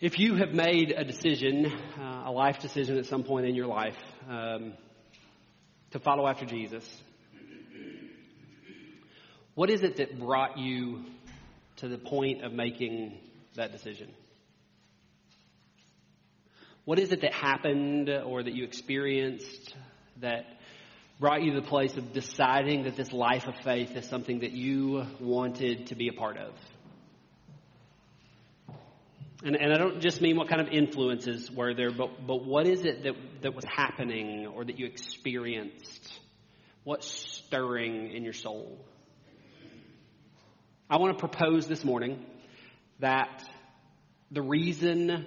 If you have made a decision, uh, a life decision at some point in your life, um, to follow after Jesus, what is it that brought you to the point of making that decision? What is it that happened or that you experienced that brought you to the place of deciding that this life of faith is something that you wanted to be a part of? And, and, I don't just mean what kind of influences were there, but, but what is it that, that was happening or that you experienced? What's stirring in your soul? I want to propose this morning that the reason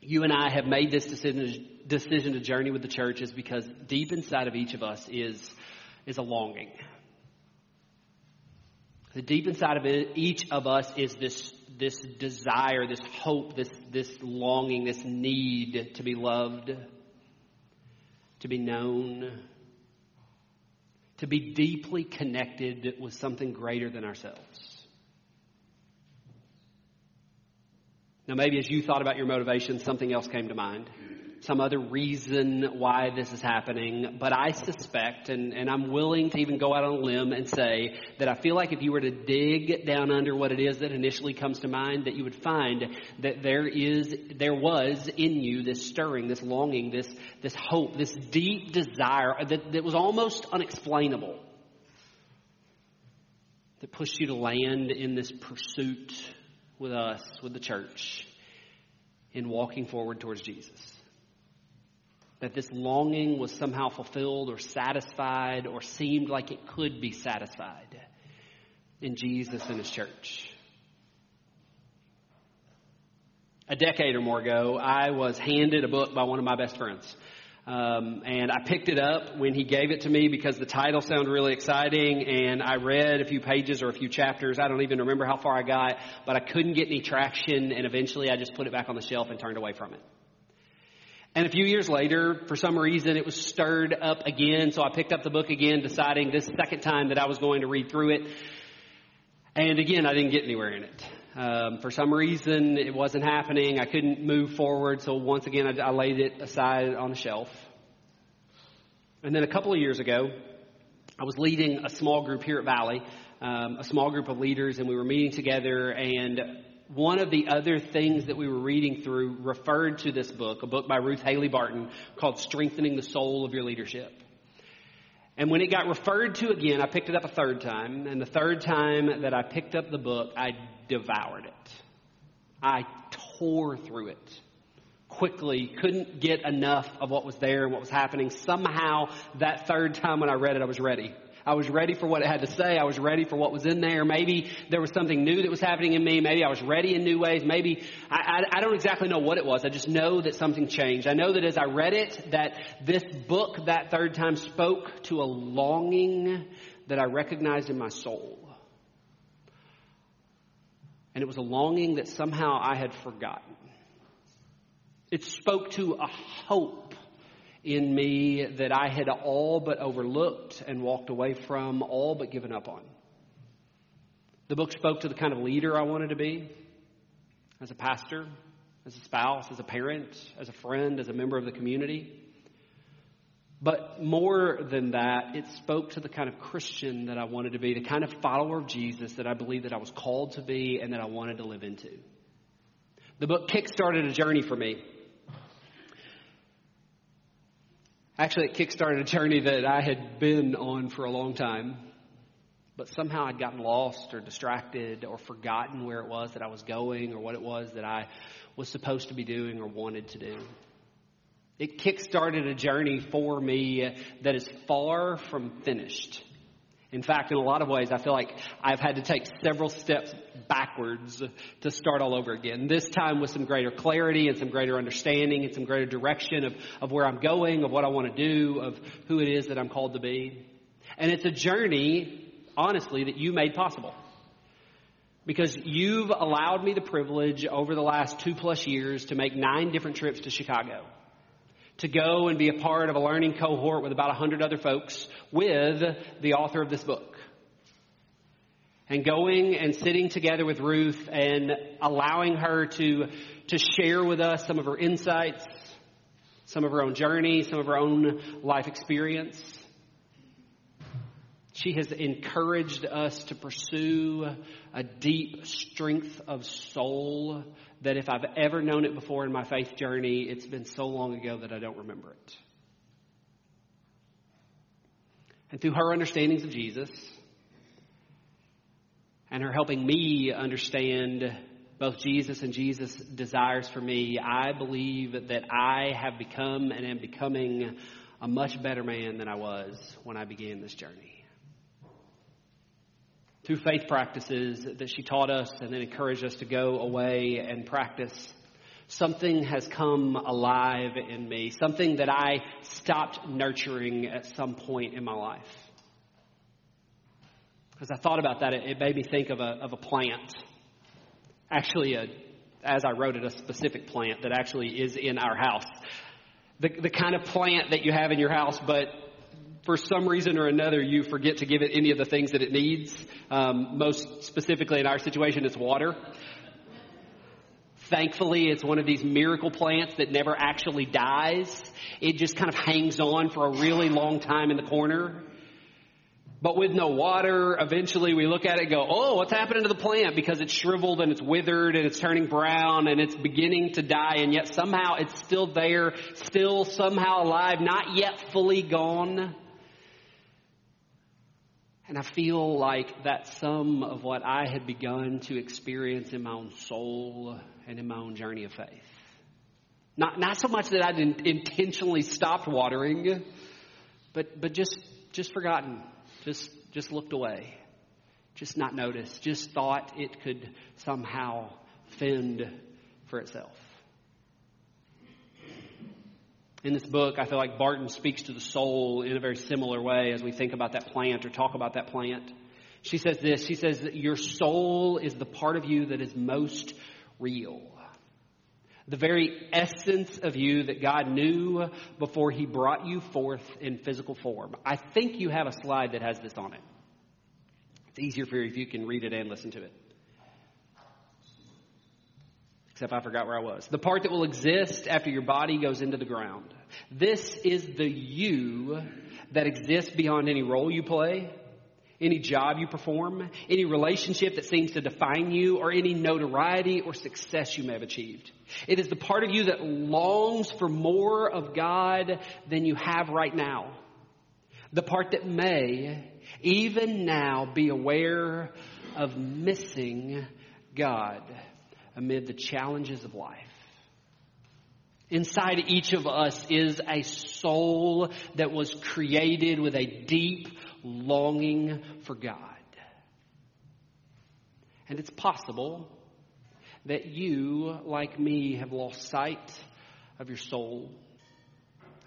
you and I have made this decision, decision to journey with the church is because deep inside of each of us is, is a longing. The deep inside of each of us is this this desire, this hope, this, this longing, this need to be loved, to be known, to be deeply connected with something greater than ourselves. Now, maybe as you thought about your motivation, something else came to mind some other reason why this is happening, but I suspect, and, and I'm willing to even go out on a limb and say that I feel like if you were to dig down under what it is that initially comes to mind, that you would find that there is, there was in you this stirring, this longing, this, this hope, this deep desire that, that was almost unexplainable that pushed you to land in this pursuit with us, with the church, in walking forward towards Jesus that this longing was somehow fulfilled or satisfied or seemed like it could be satisfied in Jesus and His church. A decade or more ago, I was handed a book by one of my best friends. Um, and I picked it up when he gave it to me because the title sounded really exciting. And I read a few pages or a few chapters. I don't even remember how far I got, but I couldn't get any traction. And eventually I just put it back on the shelf and turned away from it. And a few years later, for some reason, it was stirred up again. So I picked up the book again, deciding this second time that I was going to read through it. And again, I didn't get anywhere in it. Um, for some reason, it wasn't happening. I couldn't move forward. So once again, I, I laid it aside on the shelf. And then a couple of years ago, I was leading a small group here at Valley, um, a small group of leaders, and we were meeting together. And one of the other things that we were reading through referred to this book, a book by Ruth Haley Barton called Strengthening the Soul of Your Leadership. And when it got referred to again, I picked it up a third time. And the third time that I picked up the book, I devoured it. I tore through it quickly, couldn't get enough of what was there and what was happening. Somehow, that third time when I read it, I was ready. I was ready for what it had to say. I was ready for what was in there. Maybe there was something new that was happening in me. Maybe I was ready in new ways. Maybe I, I, I, don't exactly know what it was. I just know that something changed. I know that as I read it, that this book that third time spoke to a longing that I recognized in my soul. And it was a longing that somehow I had forgotten. It spoke to a hope in me that I had all but overlooked and walked away from, all but given up on. The book spoke to the kind of leader I wanted to be as a pastor, as a spouse, as a parent, as a friend, as a member of the community. But more than that, it spoke to the kind of Christian that I wanted to be, the kind of follower of Jesus that I believed that I was called to be and that I wanted to live into. The book kickstarted a journey for me. Actually, it kickstarted a journey that I had been on for a long time, but somehow I'd gotten lost or distracted or forgotten where it was that I was going or what it was that I was supposed to be doing or wanted to do. It kickstarted a journey for me that is far from finished. In fact, in a lot of ways, I feel like I've had to take several steps backwards to start all over again. This time with some greater clarity and some greater understanding and some greater direction of, of where I'm going, of what I want to do, of who it is that I'm called to be. And it's a journey, honestly, that you made possible. Because you've allowed me the privilege over the last two plus years to make nine different trips to Chicago to go and be a part of a learning cohort with about 100 other folks with the author of this book. and going and sitting together with Ruth and allowing her to, to share with us some of her insights, some of her own journey, some of her own life experience. She has encouraged us to pursue a deep strength of soul that if I've ever known it before in my faith journey, it's been so long ago that I don't remember it. And through her understandings of Jesus and her helping me understand both Jesus and Jesus' desires for me, I believe that I have become and am becoming a much better man than I was when I began this journey. Through faith practices that she taught us and then encouraged us to go away and practice, something has come alive in me, something that I stopped nurturing at some point in my life. As I thought about that, it, it made me think of a, of a plant. Actually, a, as I wrote it, a specific plant that actually is in our house. The, the kind of plant that you have in your house, but for some reason or another, you forget to give it any of the things that it needs. Um, most specifically in our situation, it's water. Thankfully, it's one of these miracle plants that never actually dies. It just kind of hangs on for a really long time in the corner. But with no water, eventually we look at it and go, oh, what's happening to the plant? Because it's shriveled and it's withered and it's turning brown and it's beginning to die and yet somehow it's still there, still somehow alive, not yet fully gone. And I feel like that's some of what I had begun to experience in my own soul and in my own journey of faith. Not, not so much that I'd intentionally stopped watering, but, but just, just forgotten just, just looked away, just not noticed, just thought it could somehow fend for itself. In this book, I feel like Barton speaks to the soul in a very similar way as we think about that plant or talk about that plant. She says this She says that your soul is the part of you that is most real the very essence of you that God knew before He brought you forth in physical form. I think you have a slide that has this on it. It's easier for you if you can read it and listen to it. Except I forgot where I was. The part that will exist after your body goes into the ground. This is the you that exists beyond any role you play, any job you perform, any relationship that seems to define you, or any notoriety or success you may have achieved. It is the part of you that longs for more of God than you have right now. The part that may, even now, be aware of missing God amid the challenges of life. Inside each of us is a soul that was created with a deep longing for God. And it's possible that you, like me, have lost sight of your soul,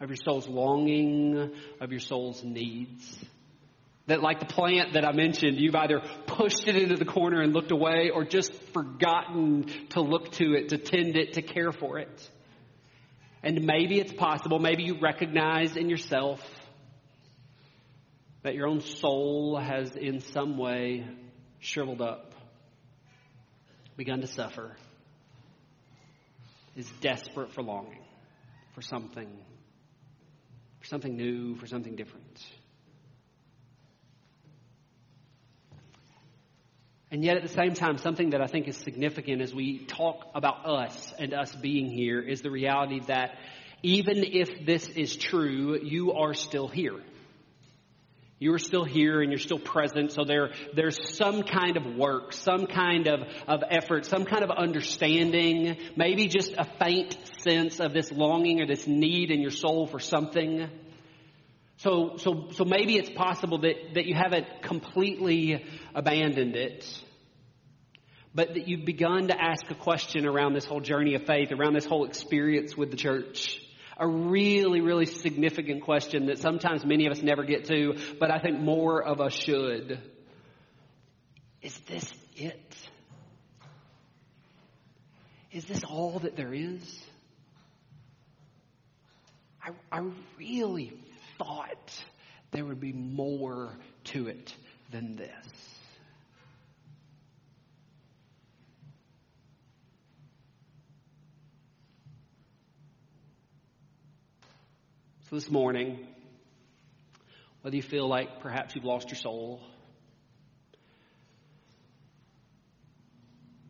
of your soul's longing, of your soul's needs. That, like the plant that I mentioned, you've either pushed it into the corner and looked away or just forgotten to look to it, to tend it, to care for it. And maybe it's possible, maybe you recognize in yourself that your own soul has in some way shriveled up, begun to suffer, is desperate for longing for something, for something new, for something different. And yet, at the same time, something that I think is significant as we talk about us and us being here is the reality that even if this is true, you are still here. You are still here and you're still present, so there, there's some kind of work, some kind of, of effort, some kind of understanding, maybe just a faint sense of this longing or this need in your soul for something. So, so, so maybe it's possible that, that you haven't completely abandoned it, but that you've begun to ask a question around this whole journey of faith, around this whole experience with the church a really, really significant question that sometimes many of us never get to, but I think more of us should. Is this it? Is this all that there is? I, I really thought there would be more to it than this. So, this morning, whether you feel like perhaps you've lost your soul,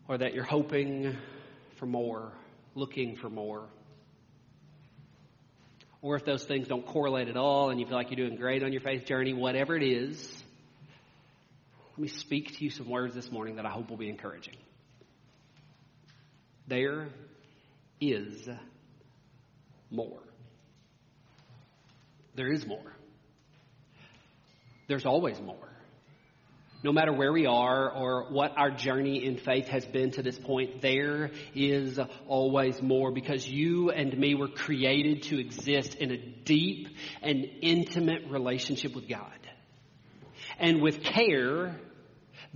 or that you're hoping for more, looking for more, or if those things don't correlate at all and you feel like you're doing great on your faith journey, whatever it is, let me speak to you some words this morning that I hope will be encouraging. There is more. There is more. There's always more. No matter where we are or what our journey in faith has been to this point, there is always more because you and me were created to exist in a deep and intimate relationship with God. And with care,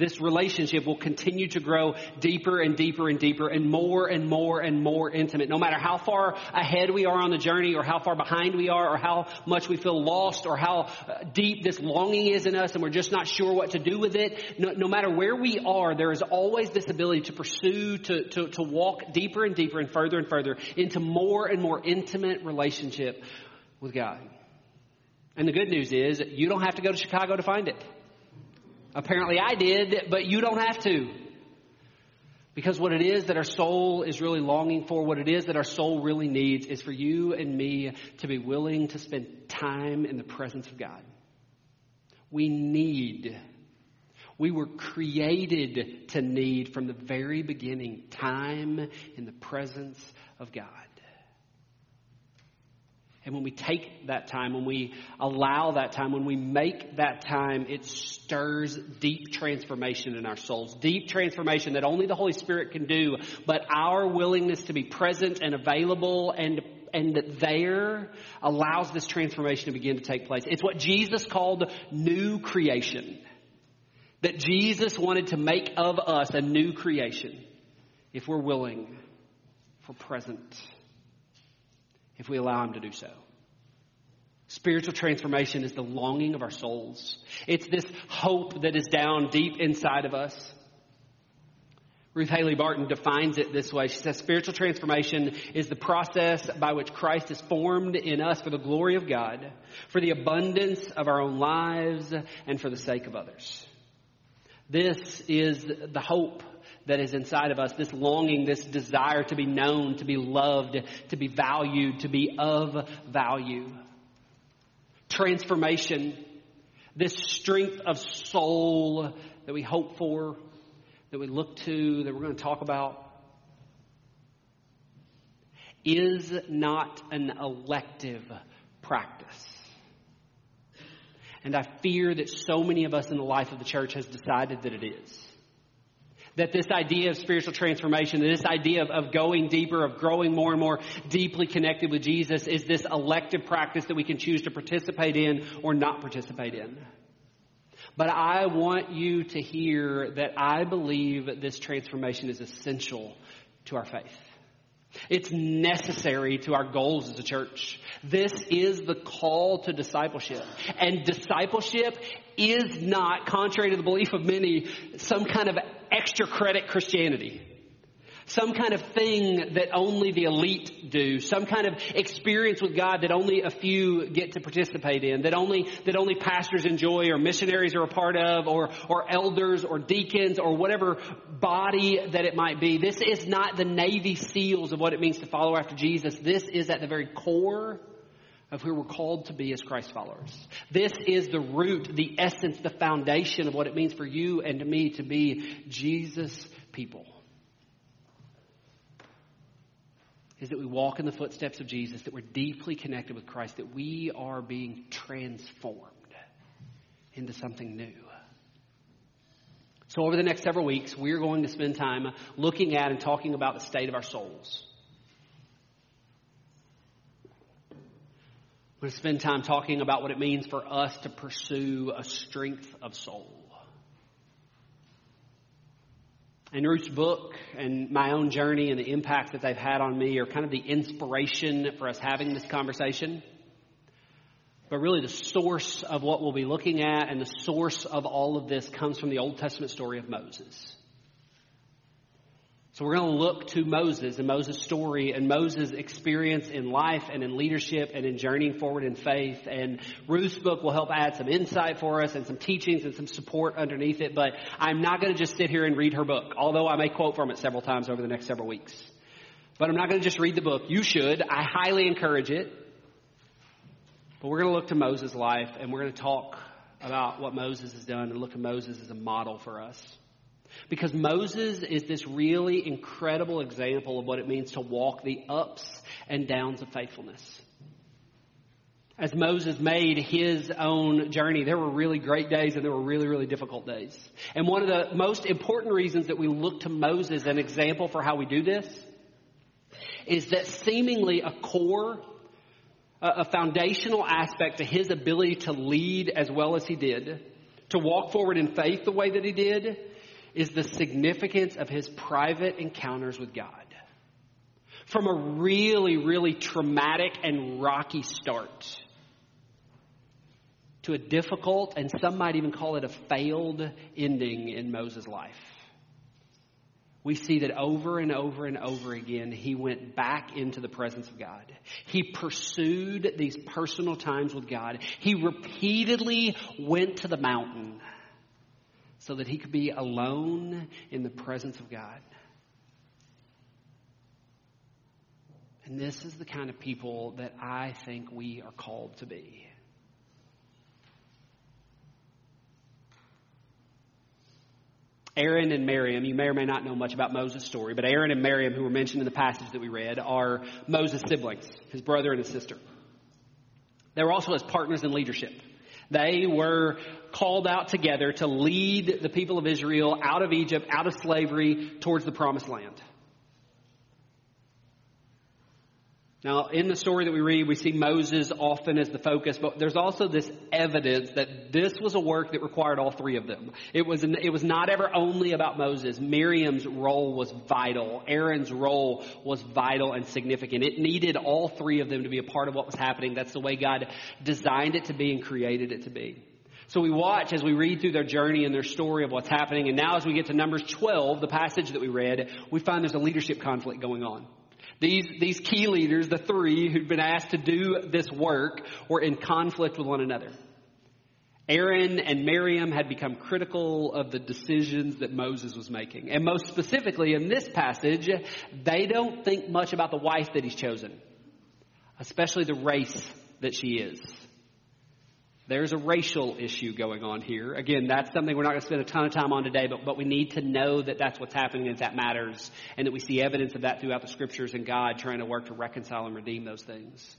this relationship will continue to grow deeper and deeper and deeper and more and more and more intimate. No matter how far ahead we are on the journey or how far behind we are or how much we feel lost or how uh, deep this longing is in us and we're just not sure what to do with it. No, no matter where we are, there is always this ability to pursue, to, to, to walk deeper and deeper and further and further into more and more intimate relationship with God. And the good news is you don't have to go to Chicago to find it. Apparently I did, but you don't have to. Because what it is that our soul is really longing for, what it is that our soul really needs, is for you and me to be willing to spend time in the presence of God. We need, we were created to need from the very beginning time in the presence of God. And when we take that time, when we allow that time, when we make that time, it stirs deep transformation in our souls. Deep transformation that only the Holy Spirit can do, but our willingness to be present and available and and there allows this transformation to begin to take place. It's what Jesus called new creation. That Jesus wanted to make of us a new creation if we're willing, we're present if we allow Him to do so. Spiritual transformation is the longing of our souls. It's this hope that is down deep inside of us. Ruth Haley Barton defines it this way. She says spiritual transformation is the process by which Christ is formed in us for the glory of God, for the abundance of our own lives, and for the sake of others. This is the hope that is inside of us, this longing, this desire to be known, to be loved, to be valued, to be of value. Transformation, this strength of soul that we hope for, that we look to, that we're going to talk about, is not an elective practice. And I fear that so many of us in the life of the church has decided that it is that this idea of spiritual transformation, this idea of, of going deeper, of growing more and more deeply connected with Jesus is this elective practice that we can choose to participate in or not participate in. But I want you to hear that I believe this transformation is essential to our faith. It's necessary to our goals as a church. This is the call to discipleship. And discipleship is not, contrary to the belief of many, some kind of extra credit Christianity. Some kind of thing that only the elite do. Some kind of experience with God that only a few get to participate in. That only, that only pastors enjoy or missionaries are a part of or, or elders or deacons or whatever body that it might be. This is not the Navy SEALs of what it means to follow after Jesus. This is at the very core of who we're called to be as Christ followers. This is the root, the essence, the foundation of what it means for you and to me to be Jesus people. Is that we walk in the footsteps of Jesus, that we're deeply connected with Christ, that we are being transformed into something new. So, over the next several weeks, we're going to spend time looking at and talking about the state of our souls. We're going to spend time talking about what it means for us to pursue a strength of soul. And Ruth's book and my own journey and the impact that they've had on me are kind of the inspiration for us having this conversation. But really, the source of what we'll be looking at and the source of all of this comes from the Old Testament story of Moses. So we're going to look to Moses and Moses' story and Moses' experience in life and in leadership and in journeying forward in faith. And Ruth's book will help add some insight for us and some teachings and some support underneath it. But I'm not going to just sit here and read her book, although I may quote from it several times over the next several weeks. But I'm not going to just read the book. You should. I highly encourage it. But we're going to look to Moses' life and we're going to talk about what Moses has done and look at Moses as a model for us. Because Moses is this really incredible example of what it means to walk the ups and downs of faithfulness. As Moses made his own journey, there were really great days and there were really, really difficult days. And one of the most important reasons that we look to Moses, an example for how we do this, is that seemingly a core, a foundational aspect to his ability to lead as well as he did, to walk forward in faith the way that he did, is the significance of his private encounters with God. From a really, really traumatic and rocky start to a difficult, and some might even call it a failed ending in Moses' life. We see that over and over and over again, he went back into the presence of God. He pursued these personal times with God. He repeatedly went to the mountain so that he could be alone in the presence of God. And this is the kind of people that I think we are called to be. Aaron and Miriam, you may or may not know much about Moses' story, but Aaron and Miriam, who were mentioned in the passage that we read, are Moses' siblings, his brother and his sister. They were also his partners in leadership. They were called out together to lead the people of Israel out of Egypt, out of slavery, towards the promised land. Now, in the story that we read, we see Moses often as the focus, but there's also this evidence that this was a work that required all three of them. It was, it was not ever only about Moses. Miriam's role was vital. Aaron's role was vital and significant. It needed all three of them to be a part of what was happening. That's the way God designed it to be and created it to be. So we watch as we read through their journey and their story of what's happening. And now as we get to Numbers 12, the passage that we read, we find there's a leadership conflict going on. These, these key leaders, the three who'd been asked to do this work, were in conflict with one another. Aaron and Miriam had become critical of the decisions that Moses was making. And most specifically in this passage, they don't think much about the wife that he's chosen, especially the race that she is. There's a racial issue going on here. Again, that's something we're not going to spend a ton of time on today, but, but we need to know that that's what's happening and that matters, and that we see evidence of that throughout the scriptures and God trying to work to reconcile and redeem those things.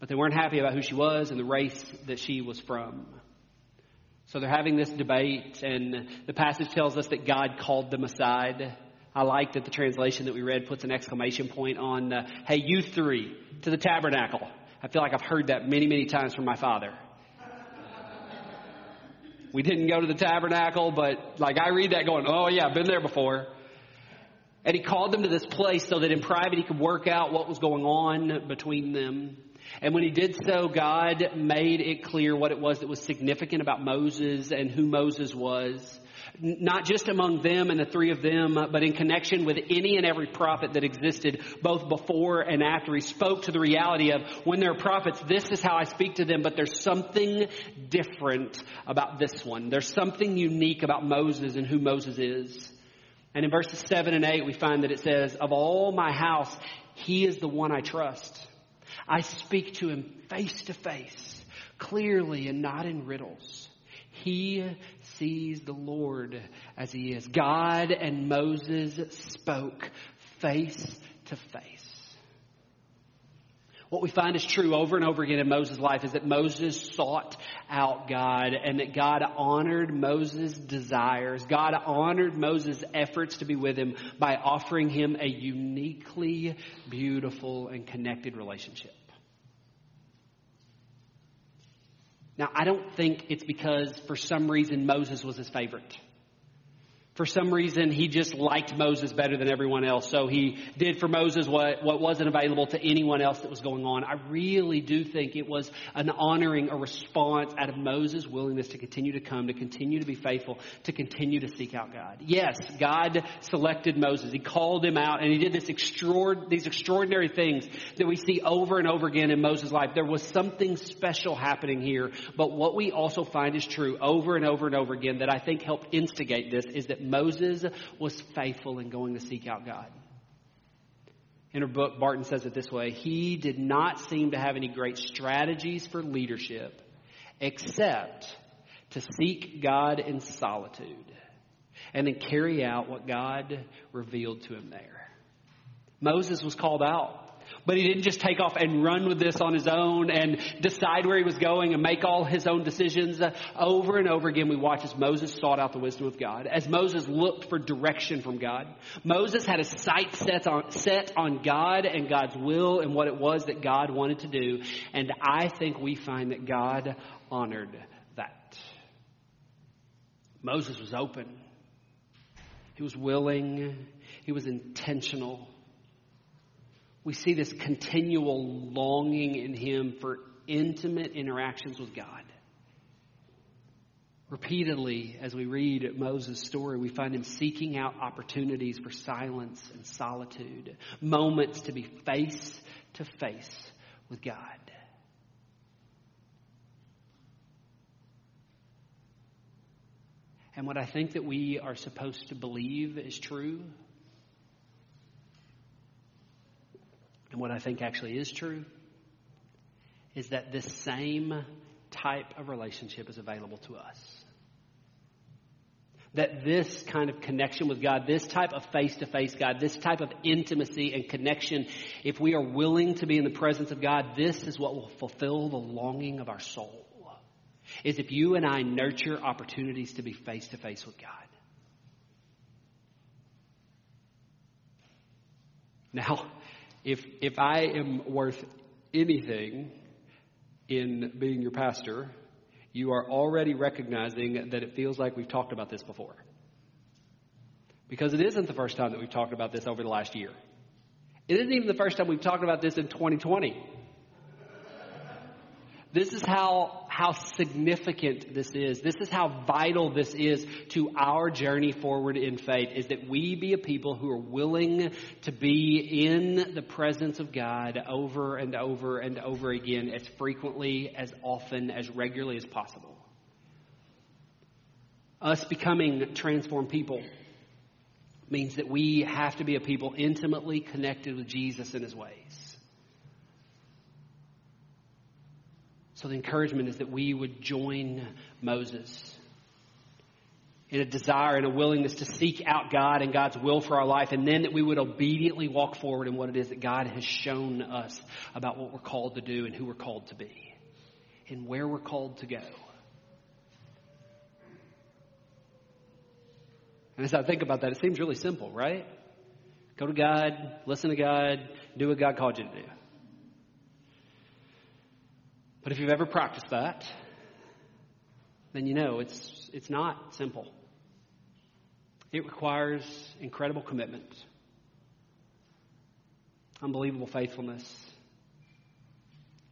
But they weren't happy about who she was and the race that she was from. So they're having this debate, and the passage tells us that God called them aside. I like that the translation that we read puts an exclamation point on, uh, hey, you three, to the tabernacle. I feel like I've heard that many, many times from my father. We didn't go to the tabernacle, but like I read that going, oh yeah, I've been there before. And he called them to this place so that in private he could work out what was going on between them. And when he did so, God made it clear what it was that was significant about Moses and who Moses was not just among them and the three of them, uh, but in connection with any and every prophet that existed both before and after. He spoke to the reality of when there are prophets, this is how I speak to them, but there's something different about this one. There's something unique about Moses and who Moses is. And in verses 7 and 8, we find that it says, Of all my house, he is the one I trust. I speak to him face to face, clearly and not in riddles. He sees the Lord as he is. God and Moses spoke face to face. What we find is true over and over again in Moses' life is that Moses sought out God and that God honored Moses' desires. God honored Moses' efforts to be with him by offering him a uniquely beautiful and connected relationship. Now, I don't think it's because for some reason Moses was his favorite. For some reason, he just liked Moses better than everyone else. So he did for Moses what, what wasn't available to anyone else that was going on. I really do think it was an honoring, a response out of Moses' willingness to continue to come, to continue to be faithful, to continue to seek out God. Yes, God selected Moses. He called him out and he did this extraordinary, these extraordinary things that we see over and over again in Moses' life. There was something special happening here. But what we also find is true over and over and over again that I think helped instigate this is that Moses was faithful in going to seek out God. In her book, Barton says it this way He did not seem to have any great strategies for leadership except to seek God in solitude and then carry out what God revealed to him there. Moses was called out but he didn't just take off and run with this on his own and decide where he was going and make all his own decisions. Over and over again, we watch as Moses sought out the wisdom of God, as Moses looked for direction from God. Moses had his sight set on, set on God and God's will and what it was that God wanted to do. And I think we find that God honored that. Moses was open. He was willing. He was intentional we see this continual longing in him for intimate interactions with God. Repeatedly, as we read Moses' story, we find him seeking out opportunities for silence and solitude, moments to be face to face with God. And what I think that we are supposed to believe is true And what I think actually is true is that this same type of relationship is available to us. That this kind of connection with God, this type of face to face God, this type of intimacy and connection, if we are willing to be in the presence of God, this is what will fulfill the longing of our soul. Is if you and I nurture opportunities to be face to face with God. Now, if, if I am worth anything in being your pastor, you are already recognizing that it feels like we've talked about this before. Because it isn't the first time that we've talked about this over the last year. It isn't even the first time we've talked about this in 2020. This is how, how significant this is. This is how vital this is to our journey forward in faith, is that we be a people who are willing to be in the presence of God over and over and over again as frequently, as often, as regularly as possible. Us becoming transformed people means that we have to be a people intimately connected with Jesus and his ways. So the encouragement is that we would join Moses in a desire and a willingness to seek out God and God's will for our life, and then that we would obediently walk forward in what it is that God has shown us about what we're called to do and who we're called to be and where we're called to go. And as I think about that, it seems really simple, right? Go to God, listen to God, do what God called you to do. But if you've ever practiced that, then you know it's, it's not simple. It requires incredible commitment, unbelievable faithfulness,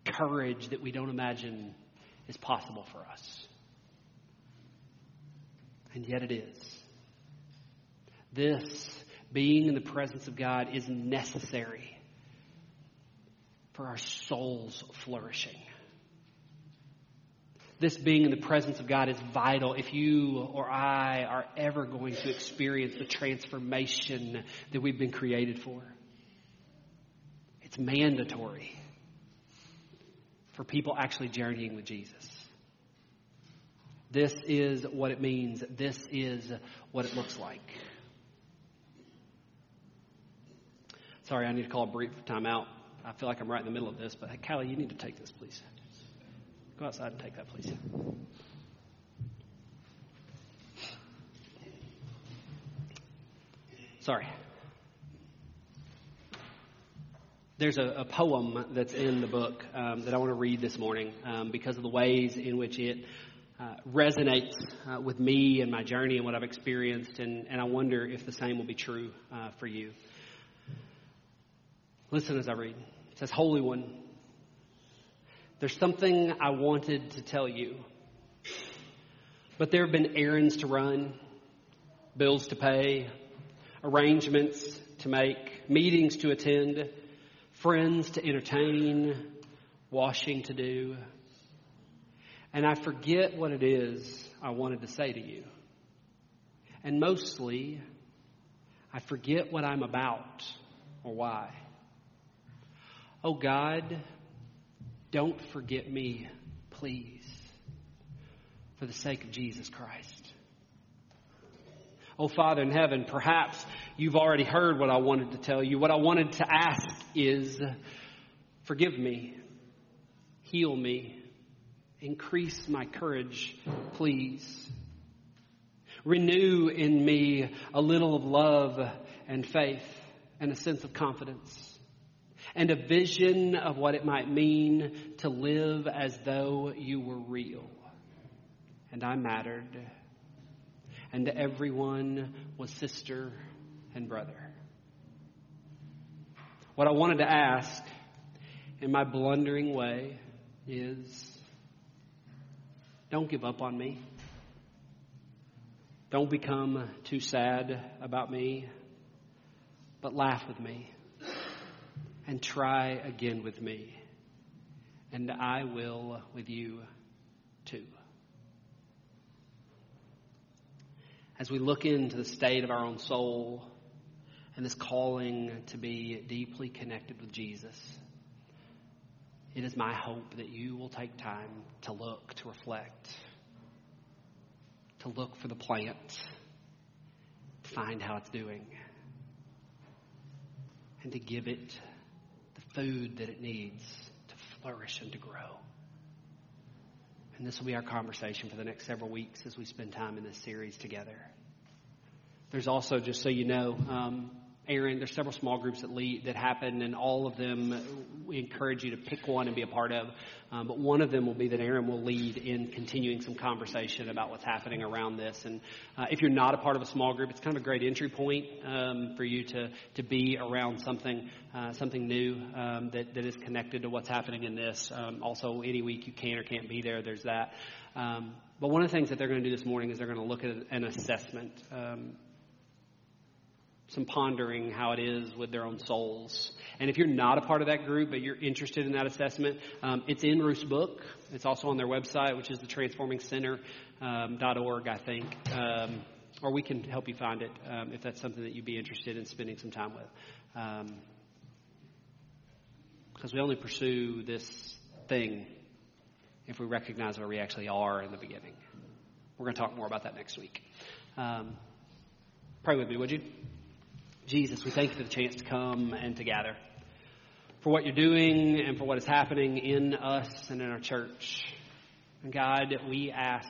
courage that we don't imagine is possible for us. And yet it is. This, being in the presence of God, is necessary for our soul's flourishing this being in the presence of God is vital if you or I are ever going to experience the transformation that we've been created for. It's mandatory for people actually journeying with Jesus. This is what it means. This is what it looks like. Sorry, I need to call a brief timeout. I feel like I'm right in the middle of this, but Callie, you need to take this, please. Go outside and take that, please. Sorry. There's a, a, poem that's in the book um, that I want to read this morning um, because of the ways in which it uh, resonates uh, with me and my journey and what I've experienced, and, and I wonder if the same will be true uh, for you. Listen as I read. It says, Holy One, there's something I wanted to tell you, but there have been errands to run, bills to pay, arrangements to make, meetings to attend, friends to entertain, washing to do. And I forget what it is I wanted to say to you. And mostly, I forget what I'm about or why. Oh God, don't forget me, please, for the sake of Jesus Christ. Oh Father in heaven, perhaps you've already heard what I wanted to tell you. What I wanted to ask is forgive me, heal me, increase my courage, please. Renew in me a little of love and faith and a sense of confidence and a vision of what it might mean to live as though you were real and I mattered and everyone was sister and brother. What I wanted to ask in my blundering way is don't give up on me. Don't become too sad about me, but laugh with me and try again with me. And I will with you too. As we look into the state of our own soul and this calling to be deeply connected with Jesus, it is my hope that you will take time to look, to reflect, to look for the plant, to find how it's doing, and to give it food that it needs to flourish and to grow. And this will be our conversation for the next several weeks as we spend time in this series together. There's also, just so you know, um, Aaron, there's several small groups that lead that happen, and all of them we encourage you to pick one and be a part of. Um, but one of them will be that Aaron will lead in continuing some conversation about what's happening around this. And uh, if you're not a part of a small group, it's kind of a great entry point um, for you to to be around something uh, something new um, that that is connected to what's happening in this. Um, also, any week you can or can't be there, there's that. Um, but one of the things that they're going to do this morning is they're going to look at an assessment um, some pondering how it is with their own souls. And if you're not a part of that group, but you're interested in that assessment, um, it's in Ruth's book. It's also on their website, which is the transformingcenter.org, um, I think. Um, or we can help you find it um, if that's something that you'd be interested in spending some time with. Because um, we only pursue this thing if we recognize where we actually are in the beginning. We're going to talk more about that next week. Um, pray with me, would you? Jesus, we thank you for the chance to come and to gather, for what you're doing and for what is happening in us and in our church. And God, we ask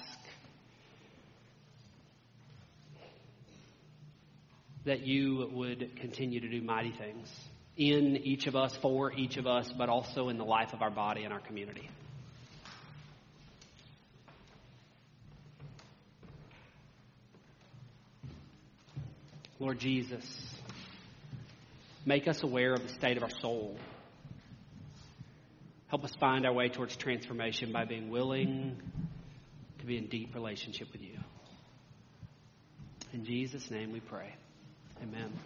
that you would continue to do mighty things in each of us, for each of us, but also in the life of our body and our community. Lord Jesus, Make us aware of the state of our soul. Help us find our way towards transformation by being willing to be in deep relationship with you. In Jesus' name we pray. Amen.